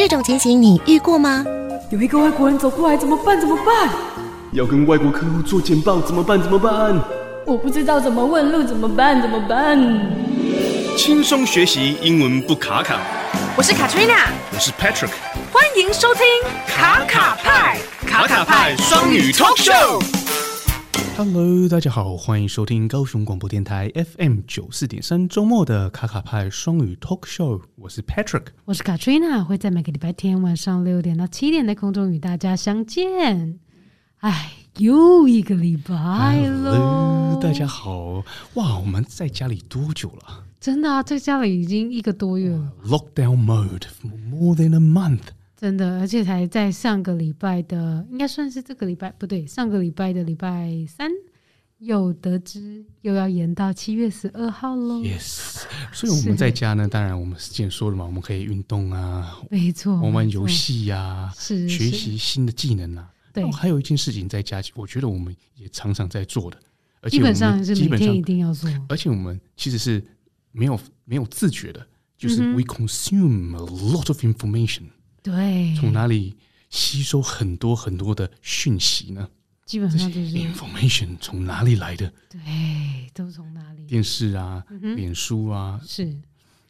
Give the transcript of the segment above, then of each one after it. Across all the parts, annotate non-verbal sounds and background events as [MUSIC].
这种情形你遇过吗？有一个外国人走过来，怎么办？怎么办？要跟外国客户做简报，怎么办？怎么办？我不知道怎么问路，怎么办？怎么办？轻松学习英文不卡卡。我是 Katrina，我是 Patrick，欢迎收听卡卡派卡卡派双语 Talk Show。Hello，大家好，欢迎收听高雄广播电台 FM 九四点三周末的卡卡派双语 Talk Show。我是 Patrick，我是 Katrina，会在每个礼拜天晚上六点到七点的空中与大家相见。哎，又一个礼拜了。Hello，大家好。哇，我们在家里多久了？真的啊，在家里已经一个多月了。Lockdown mode for more than a month。真的，而且才在上个礼拜的，应该算是这个礼拜不对，上个礼拜的礼拜三又得知又要延到七月十二号喽。Yes，所以我们在家呢，当然我们之前说了嘛，我们可以运动啊，没错，玩玩游戏呀，是学习新的技能啊。对，还有一件事情在家，我觉得我们也常常在做的，而且基本上是每天一定要做，而且我们其实是没有没有自觉的，就是 we consume a lot of information。对，从哪里吸收很多很多的讯息呢？基本上就是 information 从哪里来的？对，都从哪里？电视啊，脸书啊，是，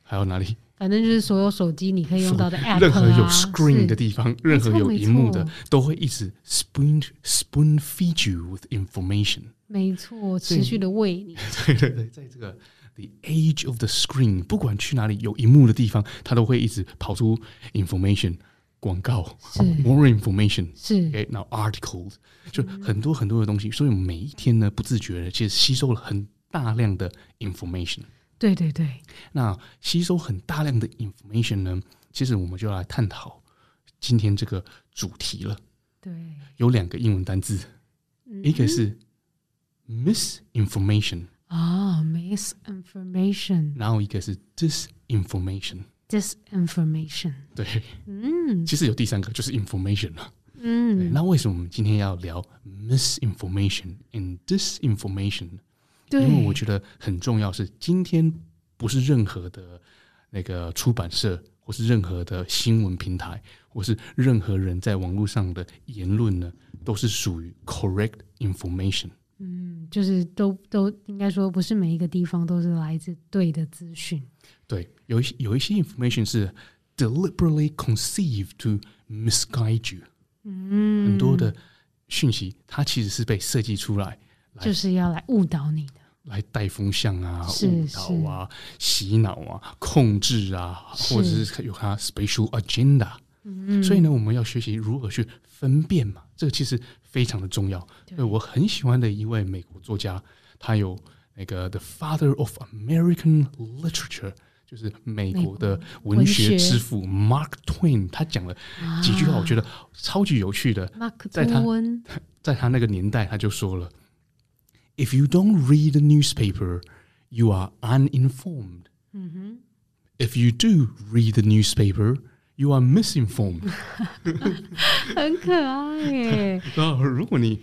还有哪里？反正就是所有手机你可以用到的 app，任何有 screen 的地方，任何有荧幕的，都会一直 spoon spoon feed you with information。没错，持续的喂你。[LAUGHS] 对对对，在这个 the age of the screen，不管去哪里有荧幕的地方，它都会一直跑出 information 广告，more information，是 okay, now articles，就很多很多的东西，所以每一天呢，不自觉的其实吸收了很大量的 information。对对对，那吸收很大量的 information 呢，其实我们就要来探讨今天这个主题了。对，有两个英文单字，嗯、一个是 misinformation 啊、oh，misinformation，然后一个是 disinformation，disinformation，对，嗯，其实有第三个就是 information 了，嗯，那为什么我们今天要聊 misinformation and disinformation？因为我觉得很重要，是今天不是任何的那个出版社，或是任何的新闻平台，或是任何人在网络上的言论呢，都是属于 correct information。 嗯，就是都都应该说，不是每一个地方都是来自对的资讯。对，有一些有一些 information 是 deliberately conceived to misguide you。嗯，很多的讯息，它其实是被设计出来，就是要来误导你的。来带风向啊，误导啊，洗脑啊，控制啊，或者是有它 special agenda。嗯，所以呢，我们要学习如何去分辨嘛，这个其实非常的重要。对，我很喜欢的一位美国作家，他有那个 The Father of American Literature，就是美国的文学之父 Mark Twain。他讲了几句话，我觉得超级有趣的。在他在他那个年代，他就说了。If you don't read the newspaper, you are uninformed. If you do read the newspaper, you are misinformed. [LAUGHS] 很可爱耶。[LAUGHS] 然后，如果你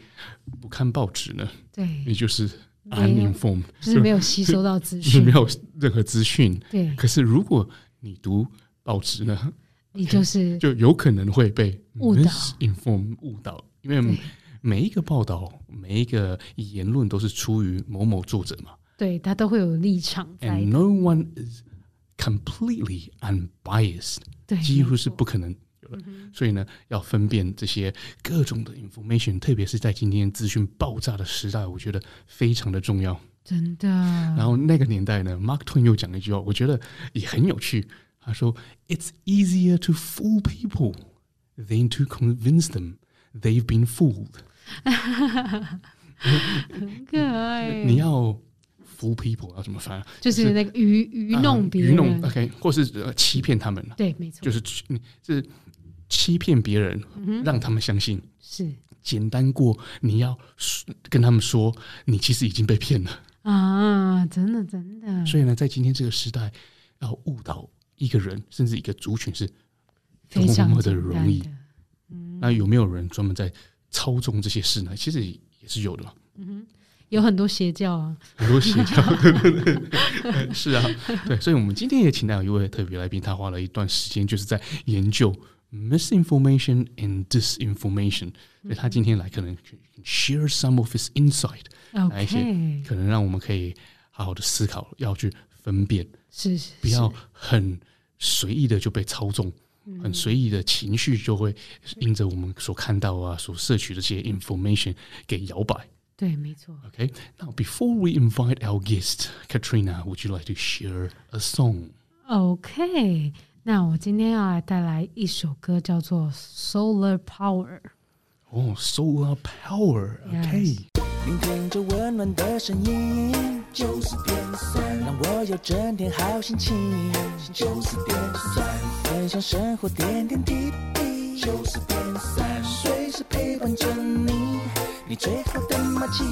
不看报纸呢？对，你就是 uninformed，就是没有吸收到资讯，没有任何资讯。对。可是，如果你读报纸呢？你就是 [LAUGHS] 就有可能会被 misinformed 误导，因为。每一个报道，每一个言论都是出于某某作者嘛？对，他都会有立场在。And no one is completely unbiased。对，几乎是不可能有的。嗯、所以呢，要分辨这些各种的 information，特别是在今天资讯爆炸的时代，我觉得非常的重要。真的。然后那个年代呢，Mark Twain 又讲了一句话，我觉得也很有趣。他说：“It's easier to fool people than to convince them they've been fooled。”很可爱。你要 [LAUGHS] [LAUGHS] fool people 要怎么翻？就是那个愚愚弄别人，愚弄 OK，或是欺骗他们。对，没错，就是是欺骗别人，让他们相信是简单过你要跟他们说你其实已经被骗了啊！真的，真的。所以呢，在今天这个时代，要误导一个人甚至一个族群是多么的容易。那有没有人专门在？操纵这些事呢，其实也是有的嘛。嗯哼，有很多邪教啊，很多邪教，[LAUGHS] 对对是啊，对。所以，我们今天也请到一位特别来宾，他花了一段时间，就是在研究 misinformation and disinformation，所以他今天来可能 share some of his insight，来一些可能让我们可以好好的思考，要去分辨，是是，不要很随意的就被操纵，很随意的情绪就会因着我们所看到啊、所摄取的这些 information 给摇摆。对，没错。Okay, now before we invite our guest Katrina, would you like to share a song? Okay. 那我今天要来带来一首歌，叫做《Solar Power》。哦，Solar Power，OK。聆听着温暖的声音，九四点三，让我有整天好心情。九四点三，分享生活点点滴滴。九四点三，随时陪伴着你， 你最后的默契。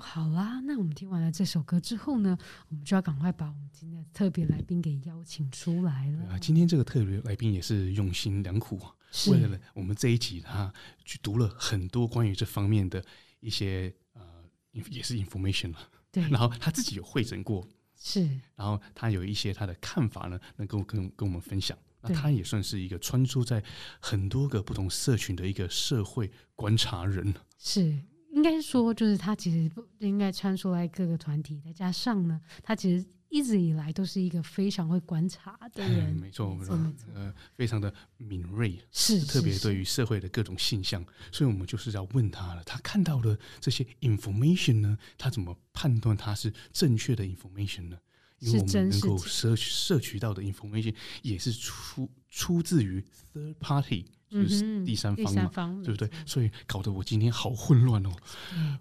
好啦，那我们听完了这首歌之后呢，我们就要赶快把我们今天的特别来宾给邀请出来了。啊，今天这个特别来宾也是用心良苦，为了我们这一集，他去读了很多关于这方面的一些呃，也是 information 了。对，[LAUGHS] 然后他自己有会诊过，是，然后他有一些他的看法呢，能够跟跟我们分享。那他也算是一个穿梭在很多个不同社群的一个社会观察人。是。应该说，就是他其实不应该穿梭在各个团体，再加上呢，他其实一直以来都是一个非常会观察的人，没错，没错，呃，非常的敏锐，是，特别对于社会的各种现象，所以我们就是要问他了，他看到的这些 information 呢，他怎么判断它是正确的 information 呢？因为我们能够摄摄取到的 information 也是出出自于 third party。就是第三方嘛，嗯、第三方对不对？所以搞得我今天好混乱哦。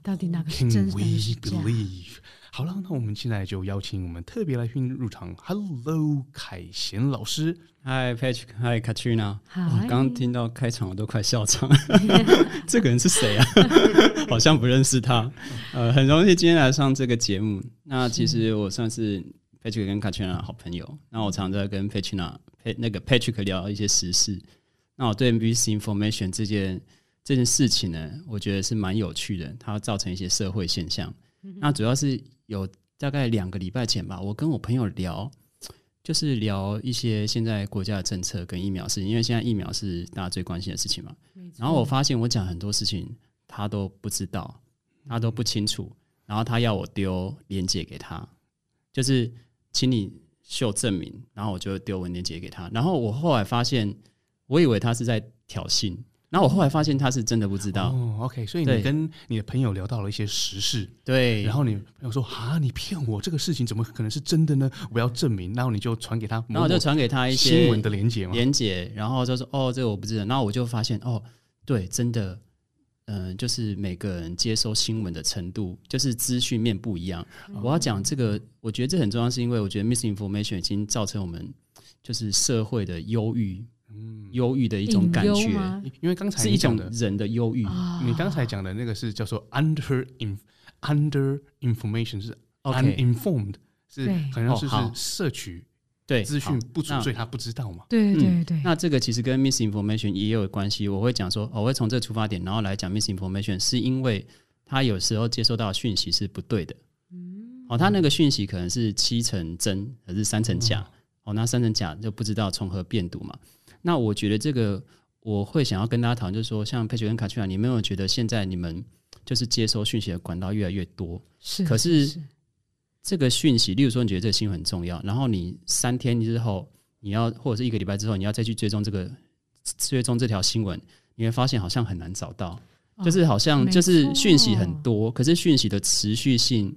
到底哪个是真？Can we believe？好了，那我们现在就邀请我们特别来宾入场。Hello，凯贤老师。Hi，Patrick，Hi，Katrina。刚刚听到开场，我都快笑场。[LAUGHS] 这个人是谁啊？[LAUGHS] 好像不认识他。呃，很荣幸今天来上这个节目。那其实我算是 Patrick 跟 Katrina 好朋友。那我常在跟 Patrina、那个 Patrick 聊一些时事。那我对 misinformation 这件这件事情呢，我觉得是蛮有趣的，它会造成一些社会现象。那主要是有大概两个礼拜前吧，我跟我朋友聊，就是聊一些现在国家的政策跟疫苗事情，因为现在疫苗是大家最关心的事情嘛。然后我发现我讲很多事情他都不知道，他都不清楚，然后他要我丢链接给他，就是请你秀证明，然后我就丢文链接给他。然后我后来发现。我以为他是在挑衅，然后我后来发现他是真的不知道。哦，OK，所以你跟你的朋友聊到了一些实事，对，然后你朋友说啊，你骗我，这个事情怎么可能是真的呢？我要证明，然后你就传给他，然后就传给他一些新闻的连接嘛，连接，然后就说哦，这个我不知道，然后我就发现哦，对，真的，嗯、呃，就是每个人接收新闻的程度，就是资讯面不一样。嗯、我要讲这个，我觉得这很重要，是因为我觉得 misinformation 已经造成我们就是社会的忧郁。嗯，忧郁的一种感觉，因为刚才是一种人的忧郁。你刚才讲的那个是叫做 under in under information 是 uninformed，是好像是是摄取对资讯不足，所以他不知道嘛。对对对。那这个其实跟 misinformation 也有关系。我会讲说，我会从这个出发点，然后来讲 misinformation，是因为他有时候接收到讯息是不对的。嗯。哦，他那个讯息可能是七成真，还是三成假？哦，那三成假就不知道从何辨读嘛。那我觉得这个我会想要跟大家讨论，就是说，像 Patrick 跟 Katrina，你们有没有觉得现在你们就是接收讯息的管道越来越多？是，可是这个讯息，例如说你觉得这个新闻很重要，然后你三天之后你要或者是一个礼拜之后你要再去追踪这个追踪这条新闻，你会发现好像很难找到，就是好像就是讯息很多，可是讯息的持续性。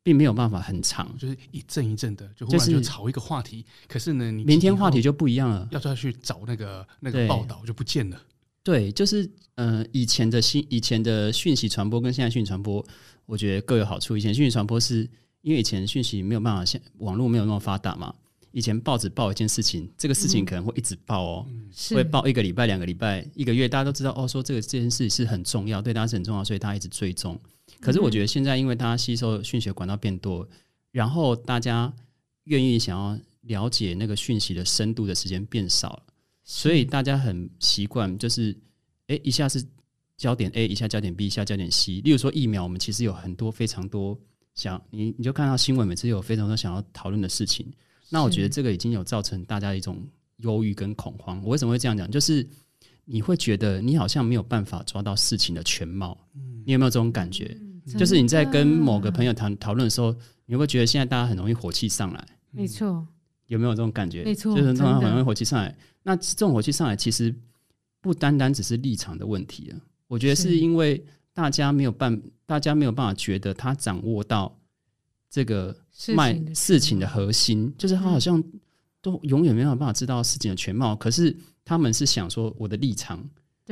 并没有办法很长，就是一阵一阵的，就忽然就炒一个话题。可是呢，你明天话题就不一样了，要再去找那个那个报道就不见了。对，就是呃，以前的新以前的讯息传播跟现在讯息传播，我觉得各有好处。以前讯息传播是因为以前讯息没有办法，像网络没有那么发达嘛。以前报纸报一件事情，这个事情可能会一直报哦，嗯、会报一个礼拜、两个礼拜、一个月，大家都知道哦，说这个这件事是很重要，对大家是很重要，所以大家一直追踪。可是我觉得现在，因为大家吸收讯息的管道变多，然后大家愿意想要了解那个讯息的深度的时间变少了，所以大家很习惯就是，哎，一下是焦点 A，一下焦点 B，一下焦点 C。例如说疫苗，我们其实有很多非常多想你，你就看到新闻，每次有非常多想要讨论的事情，那我觉得这个已经有造成大家一种忧郁跟恐慌。我为什么会这样讲？就是你会觉得你好像没有办法抓到事情的全貌。嗯，你有没有这种感觉？嗯、就是你在跟某个朋友谈讨论的时候，你会觉得现在大家很容易火气上来。没错，有没有这种感觉？没错，就是通常很容易火气上来。那这种火气上来，其实不单单只是立场的问题啊。我觉得是因为大家没有办，大家没有办法觉得他掌握到这个卖事情的核心，就是他好像都永远没有办法知道事情的全貌。可是他们是想说，我的立场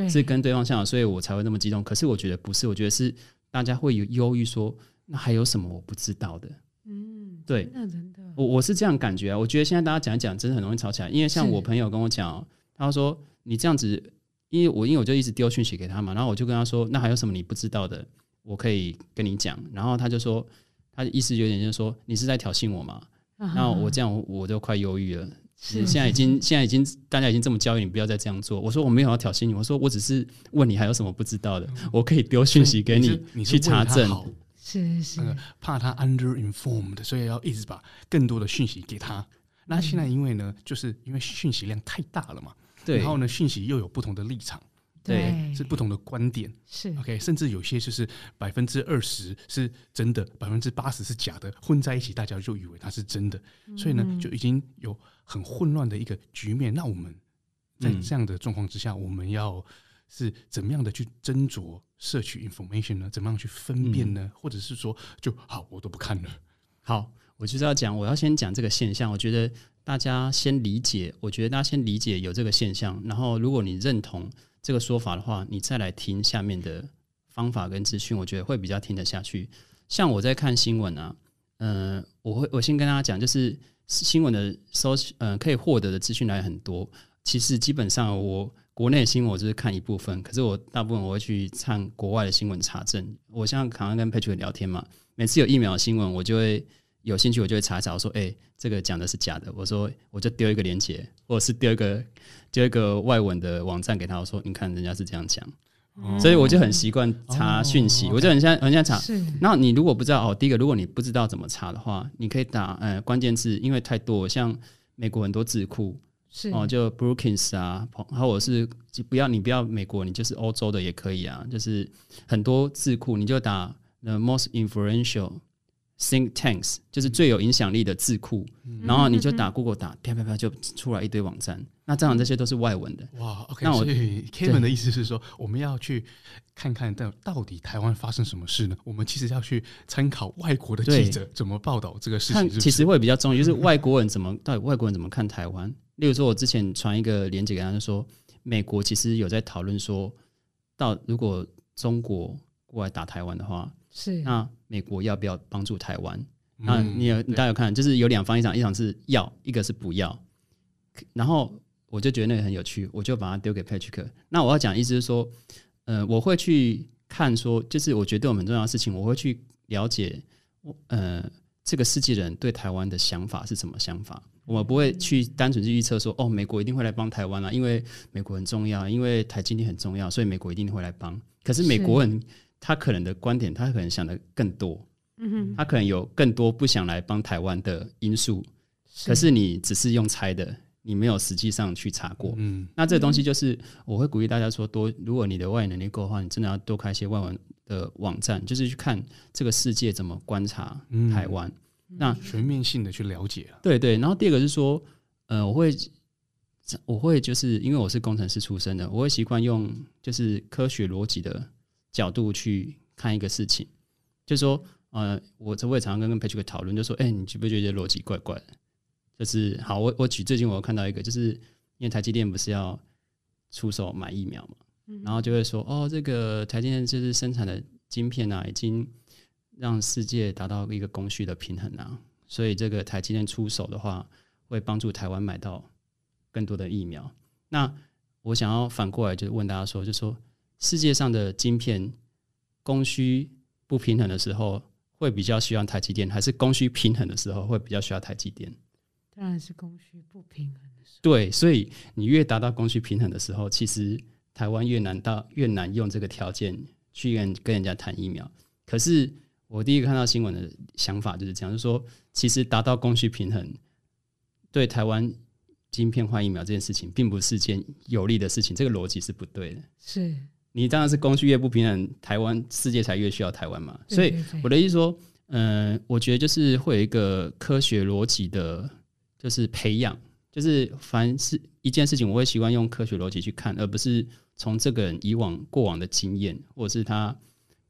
是跟对方像，所以我才会那么激动。可是我觉得不是，我觉得是大家会有忧郁，说那还有什么我不知道的？嗯，对，真的真的，我我是这样感觉啊。我觉得现在大家讲一讲，真的很容易吵起来。因为像我朋友跟我讲，他说你这样子。因为我因为我就一直丢讯息给他嘛，然后我就跟他说，那还有什么你不知道的，我可以跟你讲。然后他就说，他的意思有点就是说，你是在挑衅我嘛？然后我这样我就快忧郁了。是现在已经现在已经大家已经这么教育你不要再这样做。我说我没有要挑衅你，我说我只是问你还有什么不知道的，我可以丢讯息给你，你去查证。是是，怕他 under informed，所以要一直把更多的讯息给他。那现在因为呢，就是因为讯息量太大了嘛。对，然后呢，讯息又有不同的立场，对，是不同的观点，是 OK，甚至有些就是百分之二十是真的，百分之八十是假的，混在一起，大家就以为它是真的，嗯、所以呢，就已经有很混乱的一个局面。那我们在这样的状况之下，嗯、我们要是怎么样的去斟酌摄取 information 呢？怎么样去分辨呢？嗯、或者是说，就好，我都不看了。好，我就是要讲，我要先讲这个现象，我觉得。大家先理解，我觉得大家先理解有这个现象，然后如果你认同这个说法的话，你再来听下面的方法跟资讯，我觉得会比较听得下去。像我在看新闻啊，嗯、我会我先跟大家讲，就是新闻的搜，嗯、可以获得的资讯来很多。其实基本上我国内新闻我就是看一部分，可是我大部分我会去看国外的新闻查证。我像刚刚跟 Patrick 聊天嘛，每次有疫苗新闻，我就会。有兴趣我就会查一查，我说：“哎、欸，这个讲的是假的。”我说：“我就丢一个链接，或者是丢一个丢一个外文的网站给他。我说：‘你看，人家是这样讲。哦’所以我就很习惯查讯息，哦、我就很像很像查。然后你如果不知道哦，第一个，如果你不知道怎么查的话，你可以打呃关键字，因为太多，像美国很多智库是哦，就 Brookings 啊，或者是不要你不要美国，你就是欧洲的也可以啊，就是很多智库，你就打 The most influential。Think tanks 就是最有影响力的智库，嗯、然后你就打 Google 打啪啪啪就出来一堆网站。那这样这些都是外文的。哇，OK。那我 Kevin 的意思是说，我们要去看看到到底台湾发生什么事呢？我们其实要去参考外国的记者怎么报道这个事情是是，其实会比较重要，就是外国人怎么到底外国人怎么看台湾。例如说，我之前传一个链接给他，就说美国其实有在讨论说，到如果中国过来打台湾的话。是，那美国要不要帮助台湾？嗯、那你有你大家有看，就是有两方，一场一场是要，一个是不要。然后我就觉得那个很有趣，我就把它丢给 Patrick。那我要讲的意思是说，呃，我会去看说，就是我觉得对我们很重要的事情，我会去了解，呃，这个世界人对台湾的想法是什么想法。我们不会去单纯去预测说，哦，美国一定会来帮台湾啊，因为美国很重要，因为台积电很重要，所以美国一定会来帮。可是美国人。他可能的观点，他可能想的更多，嗯哼，他可能有更多不想来帮台湾的因素，可是你只是用猜的，你没有实际上去查过，嗯，那这个东西就是我会鼓励大家说多，如果你的外语能力够的话，你真的要多开一些外文的网站，就是去看这个世界怎么观察台湾，嗯、那全面性的去了解，对对。然后第二个是说，呃，我会我会就是因为我是工程师出身的，我会习惯用就是科学逻辑的。角度去看一个事情，就是说，呃，我这我也常常跟跟 Patrick 讨论，就说，哎、欸，你觉不觉得逻辑怪怪的？就是好，我我举最近我看到一个，就是因为台积电不是要出手买疫苗嘛，嗯、然后就会说，哦，这个台积电就是生产的晶片啊，已经让世界达到一个供需的平衡啊，所以这个台积电出手的话，会帮助台湾买到更多的疫苗。那我想要反过来，就是问大家说，就说。世界上的晶片供需不平衡的时候，会比较需要台积电，还是供需平衡的时候会比较需要台积电？当然是供需不平衡的时候。对，所以你越达到供需平衡的时候，其实台湾越难到越难用这个条件去跟跟人家谈疫苗。可是我第一个看到新闻的想法就是这样，就是说其实达到供需平衡对台湾晶片换疫苗这件事情，并不是件有利的事情，这个逻辑是不对的。是你当然是供需越不平衡，台湾世界才越需要台湾嘛。所以我的意思说，嗯、呃，我觉得就是会有一个科学逻辑的，就是培养，就是凡是一件事情，我会习惯用科学逻辑去看，而不是从这个人以往过往的经验，或者是他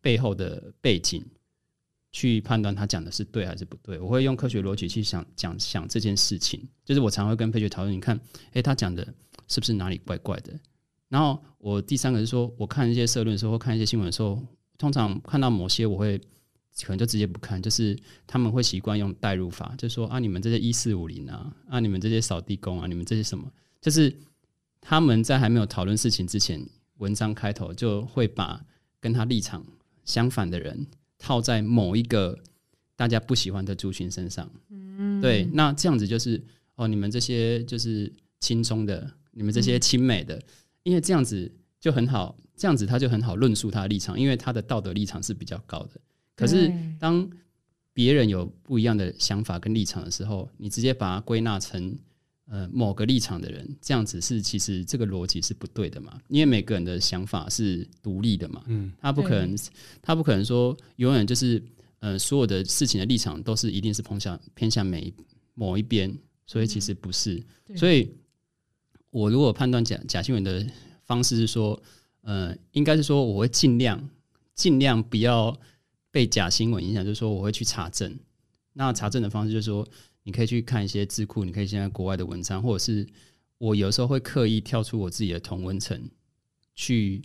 背后的背景。去判断他讲的是对还是不对，我会用科学逻辑去想讲想这件事情。就是我常会跟佩雪讨论，你看，诶、欸，他讲的是不是哪里怪怪的？然后我第三个是说，我看一些社论的时候，或看一些新闻的时候，通常看到某些，我会可能就直接不看，就是他们会习惯用代入法，就是说啊，你们这些一四五零啊，啊，你们这些扫地工啊，你们这些什么，就是他们在还没有讨论事情之前，文章开头就会把跟他立场相反的人。套在某一个大家不喜欢的族群身上，嗯，对，那这样子就是哦，你们这些就是亲中的，你们这些亲美的，因为这样子就很好，这样子他就很好论述他的立场，因为他的道德立场是比较高的。可是当别人有不一样的想法跟立场的时候，你直接把它归纳成呃某个立场的人，这样子是其实这个逻辑是不对的嘛？因为每个人的想法是独立的嘛，嗯，他不可能，他不可能说永远就是呃所有的事情的立场都是一定是偏向偏向每某一边，所以其实不是。所以我如果判断假假新闻的方式是说，呃，应该是说我会尽量尽量不要被假新闻影响，就是说我会去查证。那查证的方式就是说。你可以去看一些智库，你可以现在国外的文章，或者是我有时候会刻意跳出我自己的同温层去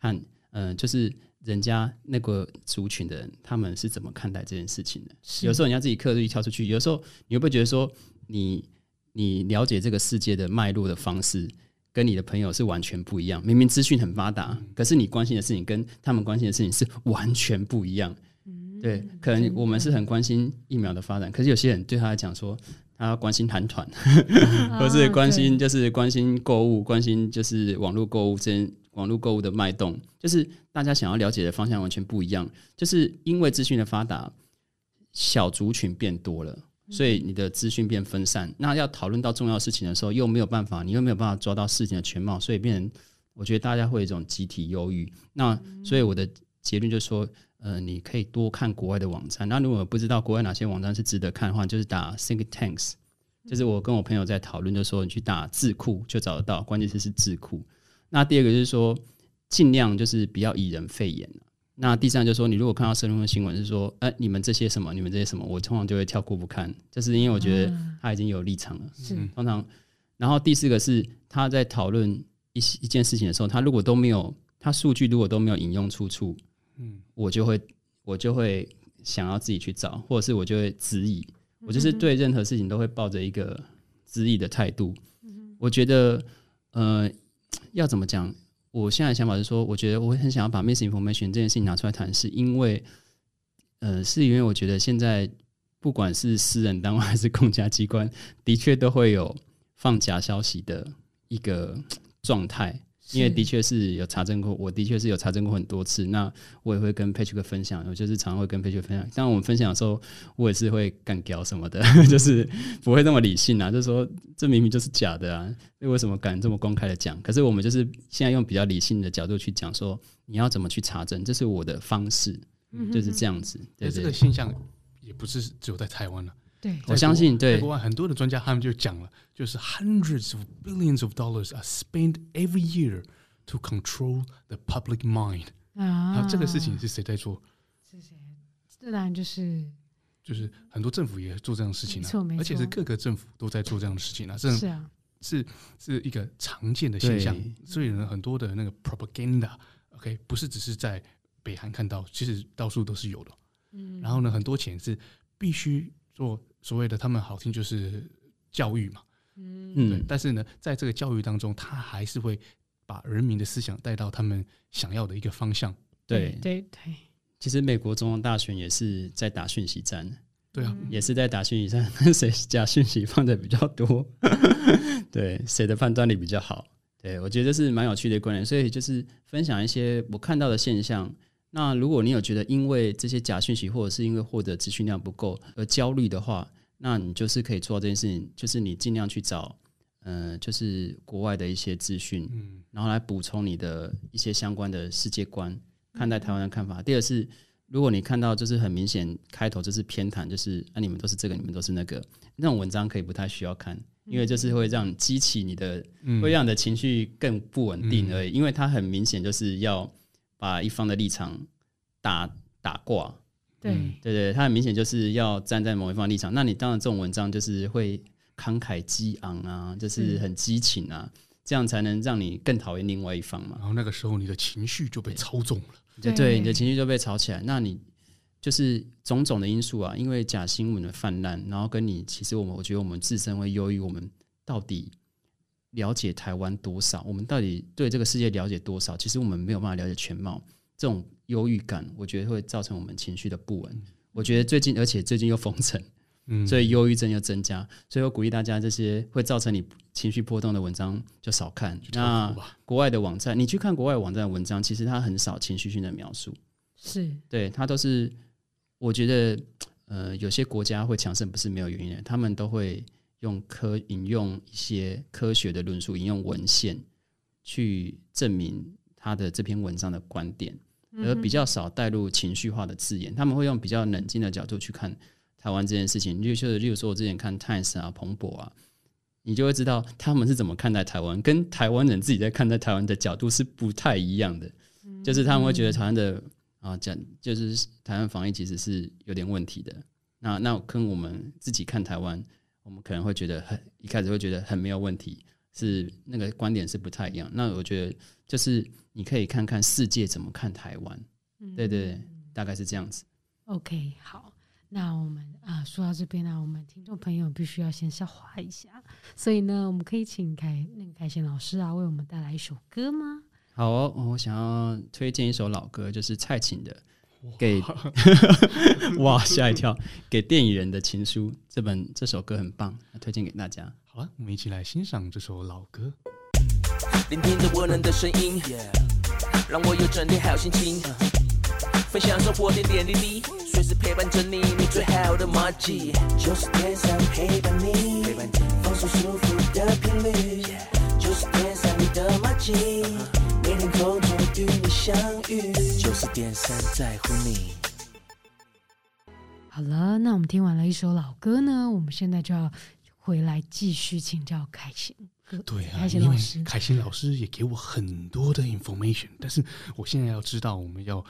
看，嗯、呃，就是人家那个族群的人他们是怎么看待这件事情的。有时候人家自己刻意跳出去，有时候你会不会觉得说你你了解这个世界的脉络的方式跟你的朋友是完全不一样？明明资讯很发达，可是你关心的事情跟他们关心的事情是完全不一样。对，可能我们是很关心疫苗的发展，可是有些人对他来讲说，他关心韩团，[LAUGHS] 或是关心就是关心购物，关心就是网络购物，这网络购物的脉动，就是大家想要了解的方向完全不一样。就是因为资讯的发达，小族群变多了，所以你的资讯变分散。那要讨论到重要事情的时候，又没有办法，你又没有办法抓到事情的全貌，所以变成我觉得大家会有一种集体忧郁。那所以我的结论就是说。呃，你可以多看国外的网站。那如果不知道国外哪些网站是值得看的话，就是打 think tanks，就是我跟我朋友在讨论，就是说你去打智库就找得到，关键词是智库。那第二个就是说，尽量就是不要以人废言。那第三就是说，你如果看到社论的新闻是说，哎、呃，你们这些什么，你们这些什么，我通常就会跳过不看，就是因为我觉得他已经有立场了。是，通常。然后第四个是他在讨论一一件事情的时候，他如果都没有，他数据如果都没有引用出处。嗯，我就会我就会想要自己去找，或者是我就会质疑。我就是对任何事情都会抱着一个质疑的态度。我觉得，呃，要怎么讲？我现在想法是说，我觉得我很想要把 misinformation 这件事情拿出来谈，是因为，呃，是因为我觉得现在不管是私人单位还是公家机关，的确都会有放假消息的一个状态。因为的确是有查证过，我的确是有查证过很多次。那我也会跟 Patrick 分享，我就是常常会跟 Patrick 分享。当我们分享的时候，我也是会干掉什么的，[LAUGHS] 就是不会那么理性啊。就是说，这明明就是假的啊，为什么敢这么公开的讲？可是我们就是现在用比较理性的角度去讲，说你要怎么去查证，这是我的方式，就是这样子。对，对，对，这个现象也不是只有在台湾了。对，我相信，对国外很多的专家他们就讲了，就是 hundreds of billions of dollars are spent every year to control the public mind 啊，这个事情是谁在做？是谁？自然就是就是很多政府也做这样的事情啊，没错没错，而且是各个政府都在做这样的事情啊，这是啊，是是一个常见的现象，所以呢，很多的那个 propaganda，OK，不是只是在北韩看到，其实到处都是有的，嗯，然后呢，很多钱是必须。做所谓的他们好听就是教育嘛，嗯，对。但是呢，在这个教育当中，他还是会把人民的思想带到他们想要的一个方向。对对对。其实美国总统大选也是在打讯息战，对啊，也是在打讯息战，[LAUGHS] 谁假讯息放的比较多？[LAUGHS] 对，谁的判断力比较好？对，我觉得是蛮有趣的观点。所以就是分享一些我看到的现象。那如果你有觉得因为这些假讯息，或者是因为获得资讯量不够而焦虑的话，那你就是可以做这件事情，就是你尽量去找，呃，就是国外的一些资讯，嗯，然后来补充你的一些相关的世界观，看待台湾的看法。第二是，如果你看到就是很明显开头就是偏袒，就是啊你们都是这个，你们都是那个，那种文章可以不太需要看，因为就是会让激起你的，会让你的情绪更不稳定而已，因为它很明显就是要把一方的立场打打挂。对、嗯、对对，他很明显就是要站在某一方立场。那你当然这种文章就是会慷慨激昂啊，就是很激情啊，嗯、这样才能让你更讨厌另外一方嘛。然后那个时候你的情绪就被操纵了，对对，你的情绪就被炒起来。那你就是种种的因素啊，因为假新闻的泛滥，然后跟你其实我们我觉得我们自身会优于我们到底了解台湾多少，我们到底对这个世界了解多少？其实我们没有办法了解全貌，这种。忧郁感，我觉得会造成我们情绪的不稳。我觉得最近，而且最近又封城，嗯，所以忧郁症又增加。所以我鼓励大家，这些会造成你情绪波动的文章就少看。那国外的网站，你去看国外网站的文章，其实它很少情绪性的描述，是对，它都是。我觉得，呃，有些国家会强盛，不是没有原因的，他们都会用科引用一些科学的论述，引用文献去证明他的这篇文章的观点。而比较少带入情绪化的字眼，他们会用比较冷静的角度去看台湾这件事情。例如，例如说，我之前看《Times》啊、彭博啊，你就会知道他们是怎么看待台湾，跟台湾人自己在看待台湾的角度是不太一样的。就是他们会觉得台湾的啊，讲就是台湾防疫其实是有点问题的。那那跟我们自己看台湾，我们可能会觉得很一开始会觉得很没有问题，是那个观点是不太一样。那我觉得就是。你可以看看世界怎么看台湾，嗯、对对对，大概是这样子。OK，好，那我们啊说到这边呢，我们听众朋友必须要先消化一下，所以呢，我们可以请凯那个凯贤老师啊为我们带来一首歌吗？好哦，我想要推荐一首老歌，就是蔡琴的《给》哇，[LAUGHS] 哇吓一跳，给电影人的情书这本这首歌很棒，推荐给大家。好啊，我们一起来欣赏这首老歌。聆听着温暖的声音，yeah. 让我有整天好心情。Uh. 分享生活点点滴滴，随时陪伴着你，你最好的麻吉。就是天上陪伴你，陪伴你放松舒服的频率。就是天上你的麻吉，每天空中与你相遇。九十点三在乎你。好了，那我们听完了一首老歌呢，我们现在就要回来继续请教凯欣。对啊，因为凯欣老师也给我很多的 information，但是我现在要知道，我们要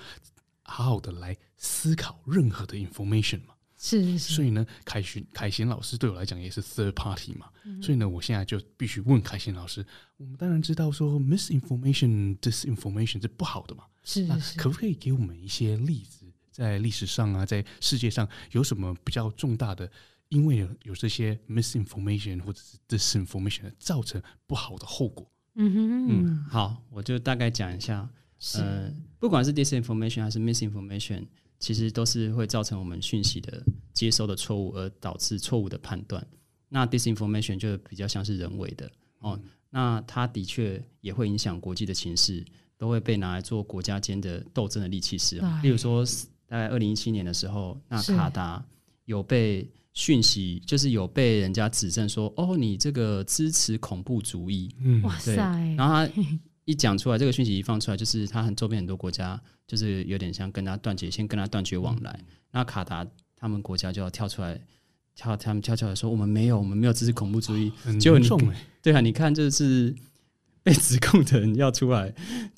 好好的来思考任何的 information 嘛。是是是。所以呢，凯旋凯贤老师对我来讲也是 third party 嘛。嗯、所以呢，我现在就必须问凯旋老师，我们当然知道说 misinformation、disinformation 是不好的嘛。是是是。可不可以给我们一些例子，在历史上啊，在世界上有什么比较重大的？因为有有这些 misinformation 或者是 disinformation 造成不好的后果。嗯哼嗯，好，我就大概讲一下。呃，不管是 disinformation 还是 misinformation，其实都是会造成我们讯息的接收的错误，而导致错误的判断。那 disinformation 就比较像是人为的哦。嗯、那它的确也会影响国际的情势，都会被拿来做国家间的斗争的利器使用。例如说，大概二零一七年的时候，那卡达有被讯息就是有被人家指证说，哦，你这个支持恐怖主义，嗯，哇塞！然后他 [LAUGHS] 一讲出来，这个讯息一放出来，就是他很周边很多国家，就是有点像跟他断绝，先跟他断绝往来。嗯、那卡达他们国家就要跳出来，跳他们跳出来说，我们没有，我们没有支持恐怖主义。很严重哎，对啊，你看，这是被指控的人要出来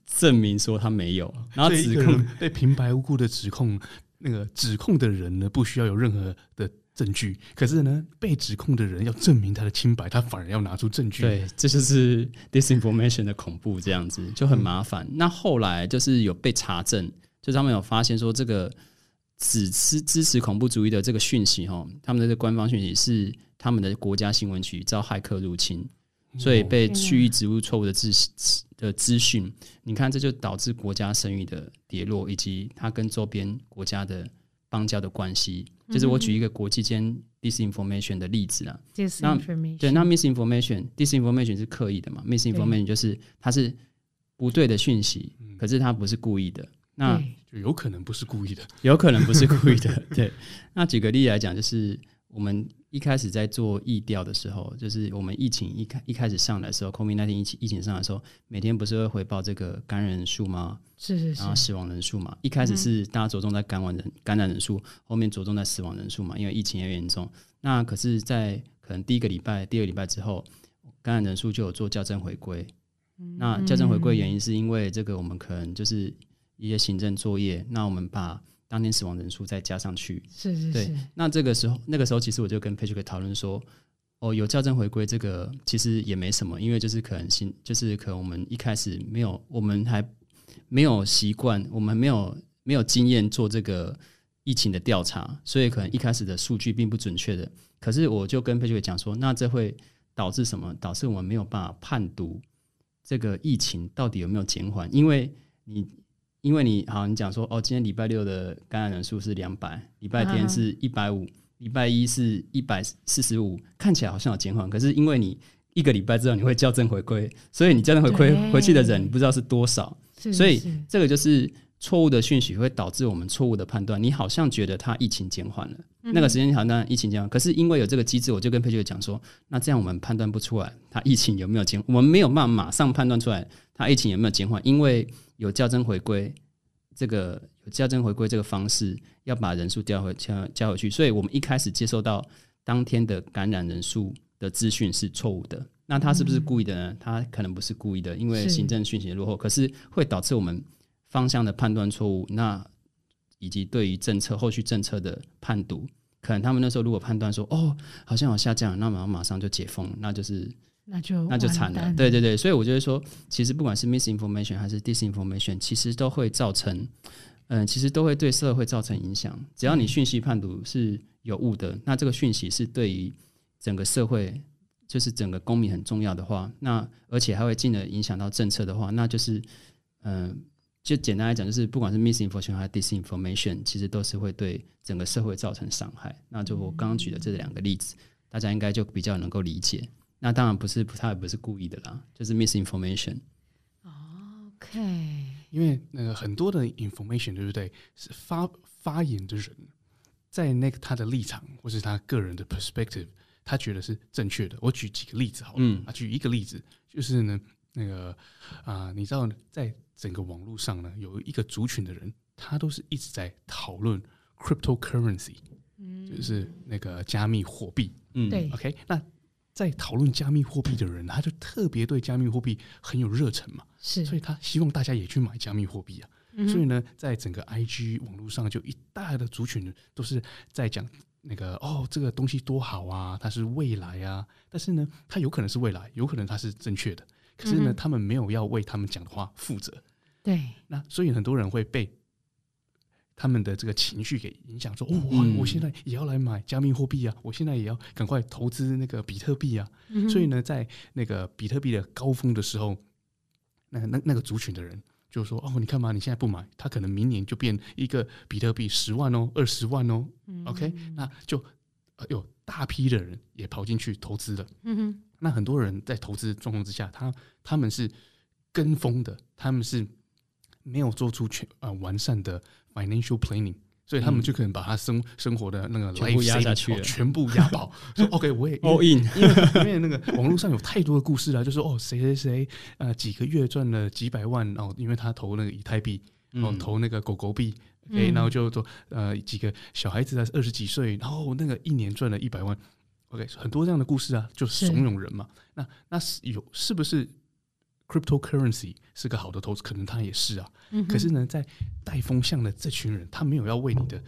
证明说他没有，然后指控被平白无故的指控，那个指控的人呢，不需要有任何的。证据，可是呢，被指控的人要证明他的清白，他反而要拿出证据。对，这就是 disinformation 的恐怖，这样子就很麻烦。嗯、那后来就是有被查证，就是他们有发现说，这个支持支持恐怖主义的这个讯息，哈，他们的这官方讯息是他们的国家新闻局遭骇客入侵，所以被蓄意植入错误的资的资讯。你看，这就导致国家声誉的跌落，以及它跟周边国家的邦交的关系。就是我举一个国际间 disinformation 的例子啊，那对，那 misinformation，disinformation 是刻意的嘛？misinformation 就是它是不对的讯息，可是它不是故意的，那就有可能不是故意的，有可能不是故意的。[LAUGHS] 对，那举个例来讲，就是我们一开始在做疫调的时候，就是我们疫情一开一开始上来的时候，COVID-19 疫情疫情上来的时候，每天不是会回报这个感染人数吗？是是是，然后死亡人数嘛，一开始是大家着重在感染人感染人数，后面着重在死亡人数嘛，因为疫情也严重。那可是，在可能第一个礼拜、第二个礼拜之后，感染人数就有做校正回归。那校正回归原因是因为这个，我们可能就是一些行政作业，那我们把。当天死亡人数再加上去，是是是。对，那这个时候，那个时候其实我就跟 Patrick 讨论说，哦，有校正回归这个其实也没什么，因为就是可能新，就是可能我们一开始没有，我们还没有习惯，我们没有没有经验做这个疫情的调查，所以可能一开始的数据并不准确的。可是我就跟 Patrick 讲说，那这会导致什么？导致我们没有办法判读这个疫情到底有没有减缓，因为你。因为你好，你讲说哦，今天礼拜六的感染人数是两百，礼拜天是一百五，礼拜一是一百四十五，看起来好像有减缓，可是因为你一个礼拜之后你会校正回归，所以你校正回归回去的人你不知道是多少，所以这个就是错误的讯息会导致我们错误的判断。你好像觉得它疫情减缓了，那个时间好像疫情减缓，可是因为有这个机制，我就跟佩奇讲说，那这样我们判断不出来它疫情有没有减，我们没有办法马上判断出来它疫情有没有减缓，因为。有校正回归，这个有校正回归这个方式，要把人数调回加加回去，所以我们一开始接收到当天的感染人数的资讯是错误的。那他是不是故意的呢？他可能不是故意的，因为行政讯息落后，可是会导致我们方向的判断错误。那以及对于政策后续政策的判读，可能他们那时候如果判断说哦，好像有下降，那马上马上就解封，那就是。那就那就惨了，对对对，所以我觉得说，其实不管是 misinformation 还是 disinformation，其实都会造成，嗯、呃，其实都会对社会造成影响。只要你讯息判读是有误的，那这个讯息是对于整个社会，就是整个公民很重要的话，那而且还会进而影响到政策的话，那就是，嗯、呃，就简单来讲，就是不管是 misinformation 还是 disinformation，其实都是会对整个社会造成伤害。那就我刚刚举的这两个例子，大家应该就比较能够理解。那当然不是，他也不是故意的啦，就是 misinformation。OK，因为那个很多的 information，对不对？是发发言的人在那个他的立场或是他个人的 perspective，他觉得是正确的。我举几个例子好了，嗯，啊，举一个例子就是呢，那个啊、呃，你知道，在整个网络上呢，有一个族群的人，他都是一直在讨论 cryptocurrency，嗯，就是那个加密货币，嗯，对，OK，那。在讨论加密货币的人，他就特别对加密货币很有热忱嘛，是，所以他希望大家也去买加密货币啊。嗯、所以呢，在整个 IG 网络上，就一大的族群都是在讲那个哦，这个东西多好啊，它是未来啊。但是呢，它有可能是未来，有可能它是正确的，可是呢，嗯、他们没有要为他们讲的话负责。对，那所以很多人会被。他们的这个情绪给影响，说：“哦，我现在也要来买加密货币啊！我现在也要赶快投资那个比特币啊！”所以呢，在那个比特币的高峰的时候，那那那个族群的人就说：“哦，你看嘛，你现在不买，他可能明年就变一个比特币十万哦，二十万哦。”OK，那就有大批的人也跑进去投资了。那很多人在投资状况之下，他他们是跟风的，他们是没有做出全呃完善的。Financial planning，所以他们就可能把他生生活的那个全部压下去，全部压爆。说 OK，我也 [LAUGHS] all in，因为因为那个网络上有太多的故事了，就说哦，谁谁谁呃几个月赚了几百万哦，因为他投那个以太币，哦投那个狗狗币，哎，然后就说呃几个小孩子在二十几岁，然后那个一年赚了一百万。OK，很多这样的故事啊，就怂恿人嘛。那那是有是不是？Cryptocurrency 是个好的投资，可能它也是啊。嗯、可是呢，在带风向的这群人，他没有要为你的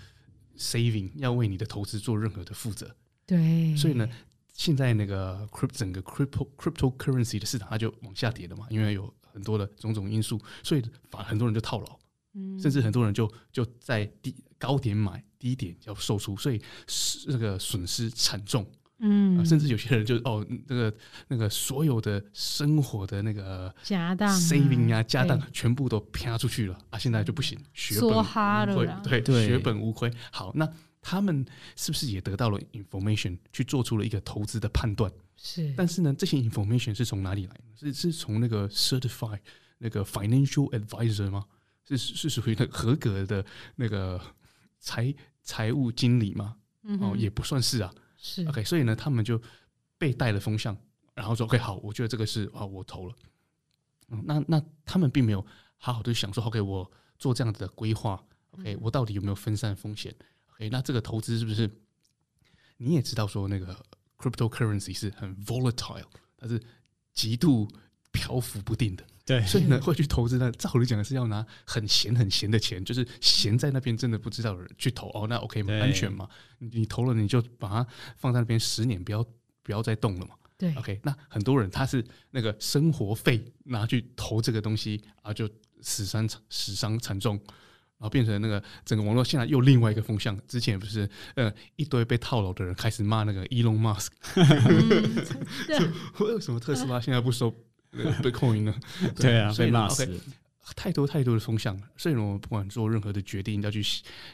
saving，要为你的投资做任何的负责。对。所以呢，现在那个 crypt 整个 crypto cryptocurrency 的市场，它就往下跌了嘛，因为有很多的种种因素，所以反很多人就套牢，嗯、甚至很多人就就在低高点买，低点要售出，所以是那个损失惨重。嗯、啊，甚至有些人就哦，那个那个所有的生活的那个家当 saving 啊，家当全部都啪出去了啊！现在就不行，血本无亏，对对，血本无亏。好，那他们是不是也得到了 information，去做出了一个投资的判断？是，但是呢，这些 information 是从哪里来？是是从那个 certified 那个 financial advisor 吗？是是属于那个合格的那个财财务经理吗？哦，也不算是啊。是 OK，所以呢，他们就被带了风向，然后说 OK 好，我觉得这个是啊，我投了。嗯，那那他们并没有好好的想说 OK，我做这样子的规划，OK，我到底有没有分散风险？OK，那这个投资是不是？你也知道说那个 cryptocurrency 是很 volatile，它是极度漂浮不定的。对，所以呢，会去投资呢，照理讲是要拿很闲很闲的钱，就是闲在那边真的不知道的人去投哦，那 OK 吗？安全嘛？你投了你就把它放在那边十年，不要不要再动了嘛。对，OK。那很多人他是那个生活费拿去投这个东西啊，就死伤死伤惨重，然后变成那个整个网络现在又另外一个风向。之前不是呃一堆被套牢的人开始骂那个 Elon Musk，[LAUGHS] 为什么特斯拉现在不收？被控赢了，[LAUGHS] 对啊，被骂死。太多太多的风向了，所以我们不管做任何的决定，要去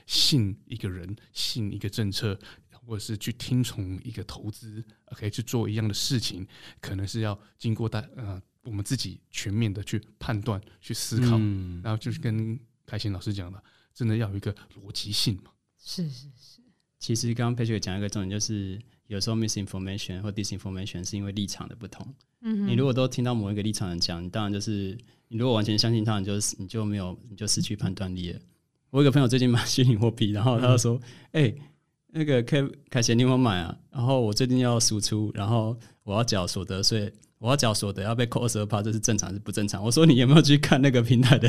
信一个人、信一个政策，或者是去听从一个投资，OK，去做一样的事情，可能是要经过大呃我们自己全面的去判断、去思考，嗯、然后就是跟开心老师讲的，真的要有一个逻辑性嘛。是是是。其实刚刚 Patrick 讲一个重点，就是有时候 misinformation 或 disinformation 是因为立场的不同。嗯你如果都听到某一个立场人讲，你当然就是你如果完全相信他，你就你就没有你就失去判断力了。我有个朋友最近买虚拟货币，然后他就说：“哎、嗯欸，那个凯凯贤，你有没有买啊？然后我最近要输出，然后我要缴所得税，我要缴所得要被扣二十二趴，这是正常是不正常？”我说：“你有没有去看那个平台的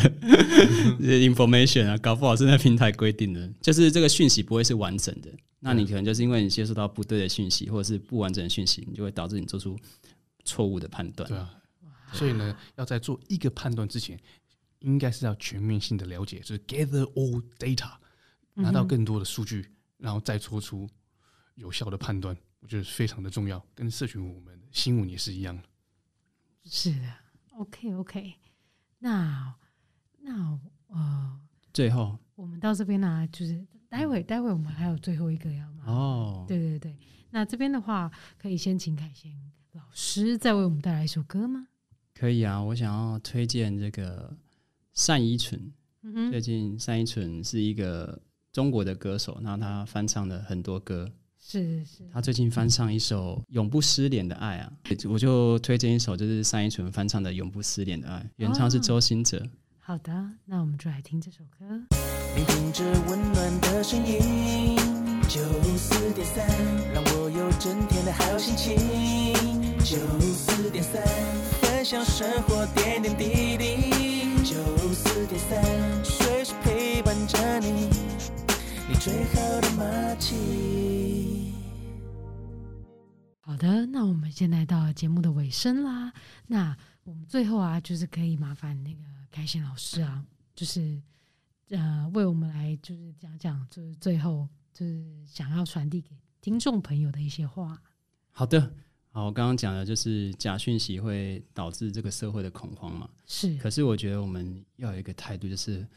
[LAUGHS] information 啊？搞不好是那平台规定的，就是这个讯息不会是完整的。那你可能就是因为你接收到不对的讯息，或者是不完整的讯息，你就会导致你做出。”错误的判断，对啊，所以呢，要在做一个判断之前，应该是要全面性的了解，就是 gather all data，拿到更多的数据，然后再做出有效的判断，我觉得非常的重要。跟社群我们新闻也是一样。是的，OK OK，那那呃，最后我们到这边呢，就是待会待会我们还有最后一个要吗？哦，对对对，那这边的话可以先请凯先。老师再为我们带来一首歌吗？可以啊，我想要推荐这个单依纯。嗯、最近单依纯是一个中国的歌手，然后他翻唱了很多歌。是是，他最近翻唱一首《永不失联的爱》啊，我就推荐一首，就是单依纯翻唱的《永不失联的爱》，原唱是周兴哲。哦。好的，那我们就来听这首歌。聆听着温暖的声音，九四点三，让我有整天的好心情。九四点三，分享生活点点滴滴。九四点三，随时陪伴着你，你最好的麻吉。好的，那我们现在到节目的尾声啦。那我们最后啊，就是可以麻烦那个凯贤老师啊，就是呃，为我们来就是讲讲，就是最后就是想要传递给听众朋友的一些话。好的。好，我刚刚讲的就是假讯息会导致这个社会的恐慌嘛？是。可是我觉得我们要有一个态度，就是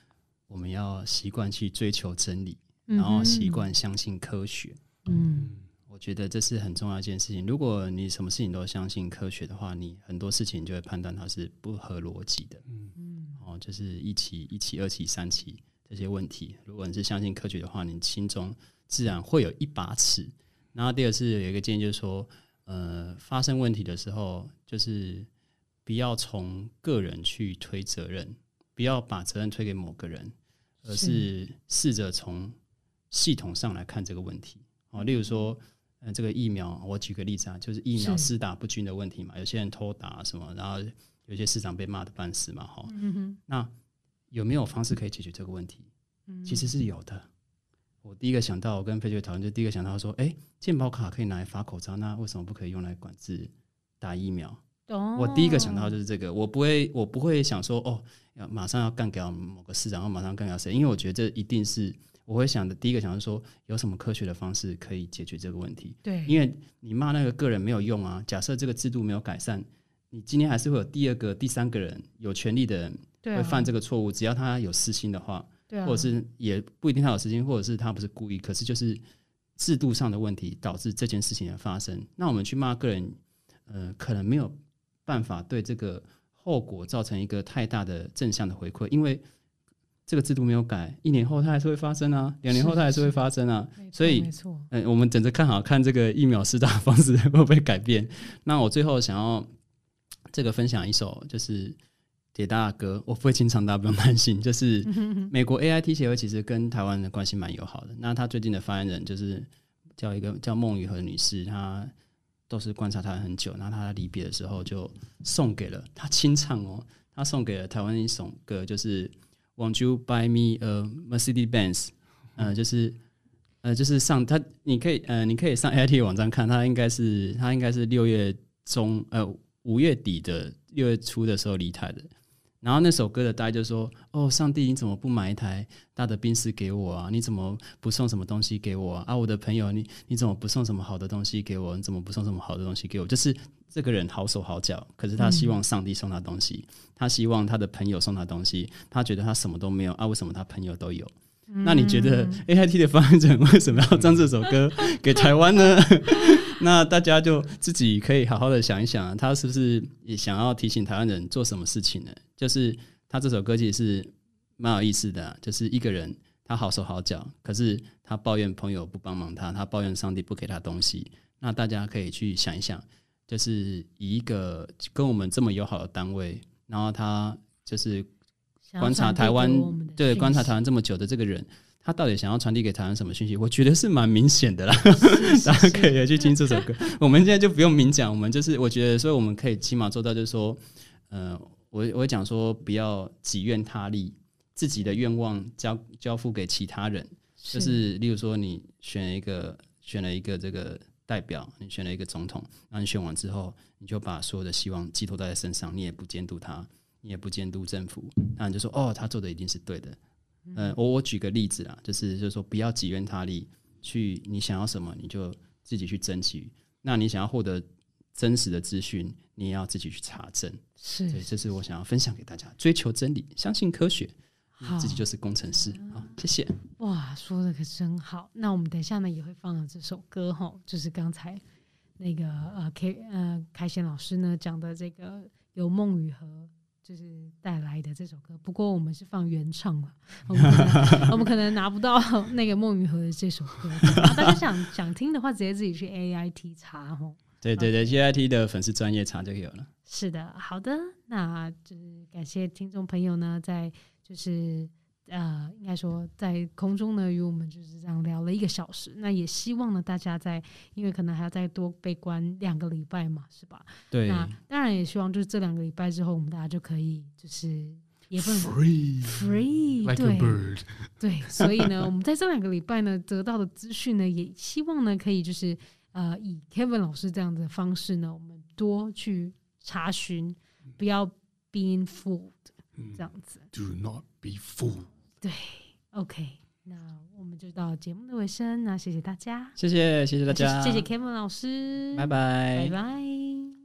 我们要习惯去追求真理，嗯、然后习惯相信科学。嗯，我觉得这是很重要一件事情。如果你什么事情都相信科学的话，你很多事情就会判断它是不合逻辑的。嗯嗯。哦，就是一期、一期、二期、三期这些问题，如果你是相信科学的话，你心中自然会有一把尺。然后第二是有一个建议，就是说。呃，发生问题的时候，就是不要从个人去推责任，不要把责任推给某个人，而是试着从系统上来看这个问题。哦，例如说，呃，这个疫苗，我举个例子啊，就是疫苗施打不均的问题嘛，有些人偷打什么，然后有些市长被骂的半死嘛，哈。嗯哼。那有没有方式可以解决这个问题？其实是有的。我第一个想到，我跟佩雪讨论，就第一个想到说，哎、欸，健保卡可以拿来发口罩，那为什么不可以用来管制打疫苗？哦、我第一个想到就是这个，我不会，我不会想说，哦，要马上要干掉某个市长，然后马上干掉谁？因为我觉得这一定是我会想的。第一个想到说，有什么科学的方式可以解决这个问题？对，因为你骂那个个人没有用啊。假设这个制度没有改善，你今天还是会有第二个、第三个人有权利的人会犯这个错误，只要他有私心的话。啊、或者是也不一定他有私心，或者是他不是故意，可是就是制度上的问题导致这件事情的发生。那我们去骂个人，呃，可能没有办法对这个后果造成一个太大的正向的回馈，因为这个制度没有改，一年后它还是会发生啊，两年后它还是会发生啊。所以，嗯，我们等着看好看这个疫苗施打方式会不会改变。那我最后想要这个分享一首，就是铁大的歌，我不会清唱，大家不用担心。[LAUGHS] 就是美国 AIT 协会其实跟台湾的关系蛮友好的。那他最近的发言人就是叫一个叫孟雨和女士，她都是观察台湾很久。然后她离别的时候就送给了她清唱哦，她送给了台湾一首歌，就是。Won't you buy me a Mercedes Benz？呃，就是呃，就是上他，你可以呃，你可以上 AIT 网站看，他应该是他应该是六月中呃五月底的六月初的时候离台的。然后那首歌的大概就说：“哦，上帝，你怎么不买一台大的宾士给我啊？你怎么不送什么东西给我啊？啊，我的朋友，你你怎么不送什么好的东西给我？你怎么不送什么好的东西给我？就是这个人好手好脚，可是他希望上帝送他东西，他希望他的朋友送他东西，他觉得他什么都没有啊？为什么他朋友都有？”那你觉得 AIT 的发言人为什么要将这首歌 [LAUGHS] 给台湾呢？那大家就自己可以好好的想一想，他是不是也想要提醒台湾人做什么事情呢？就是他这首歌其实是蛮有意思的，就是一个人他好手好脚，可是他抱怨朋友不帮忙他，他抱怨上帝不给他东西。那大家可以去想一想，就是以一个跟我们这么友好的单位，然后他就是。观察台湾，对，观察台湾这么久的这个人，他到底想要传递给台湾什么讯息？我觉得是蛮明显的啦，[LAUGHS] 大家可以去听这首歌。我们现在就不用明讲，我们就是我觉得，所以我们可以起码做到，就是说，呃，我我讲说，不要己愿他利，自己的愿望交交付给其他人，就是例如说，你选了一个选了一个这个代表，你选了一个总统，那你选完之后，你就把所有的希望寄托在他身上，你也不监督他。你也不监督政府，那你就说哦，他做的一定是对的。嗯，我我举个例子啊，就是就是说，不要己愿他利，去你想要什么你就自己去争取。那你想要获得真实的资讯，你也要自己去查证。是，所以这是我想要分享给大家：追求真理，相信科学，自己就是工程师。好，谢谢。哇，说的可真好。那我们等一下呢也会放了这首歌哈，就是刚才那个呃 K 呃凯贤老师呢讲的这个有梦雨禾。就是带来的这首歌，不过我们是放原唱了，[LAUGHS] 我们可能，我们可能拿不到那个孟雨禾的这首歌。大家想想听的话，直接自己去 A I T 查哦。对对对，G I T 的粉丝专业查就有了。是的，好的，那就是感谢听众朋友呢，在就是。呃，应该说在空中呢，与我们就是这样聊了一个小时。那也希望呢，大家在因为可能还要再多被关两个礼拜嘛，是吧？对。那当然也希望就是这两个礼拜之后，我们大家就可以就是也不能 free free like a bird。对，所以呢，我们在这两个礼拜呢得到的资讯呢，也希望呢可以就是呃以 Kevin 老师这样的方式呢，我们多去查询，不要 being fooled 这样子。Do not be fooled。对，OK，那我们就到节目的尾声，那谢谢大家，谢谢谢谢大家，谢谢 Kevin 老师，拜拜，拜拜。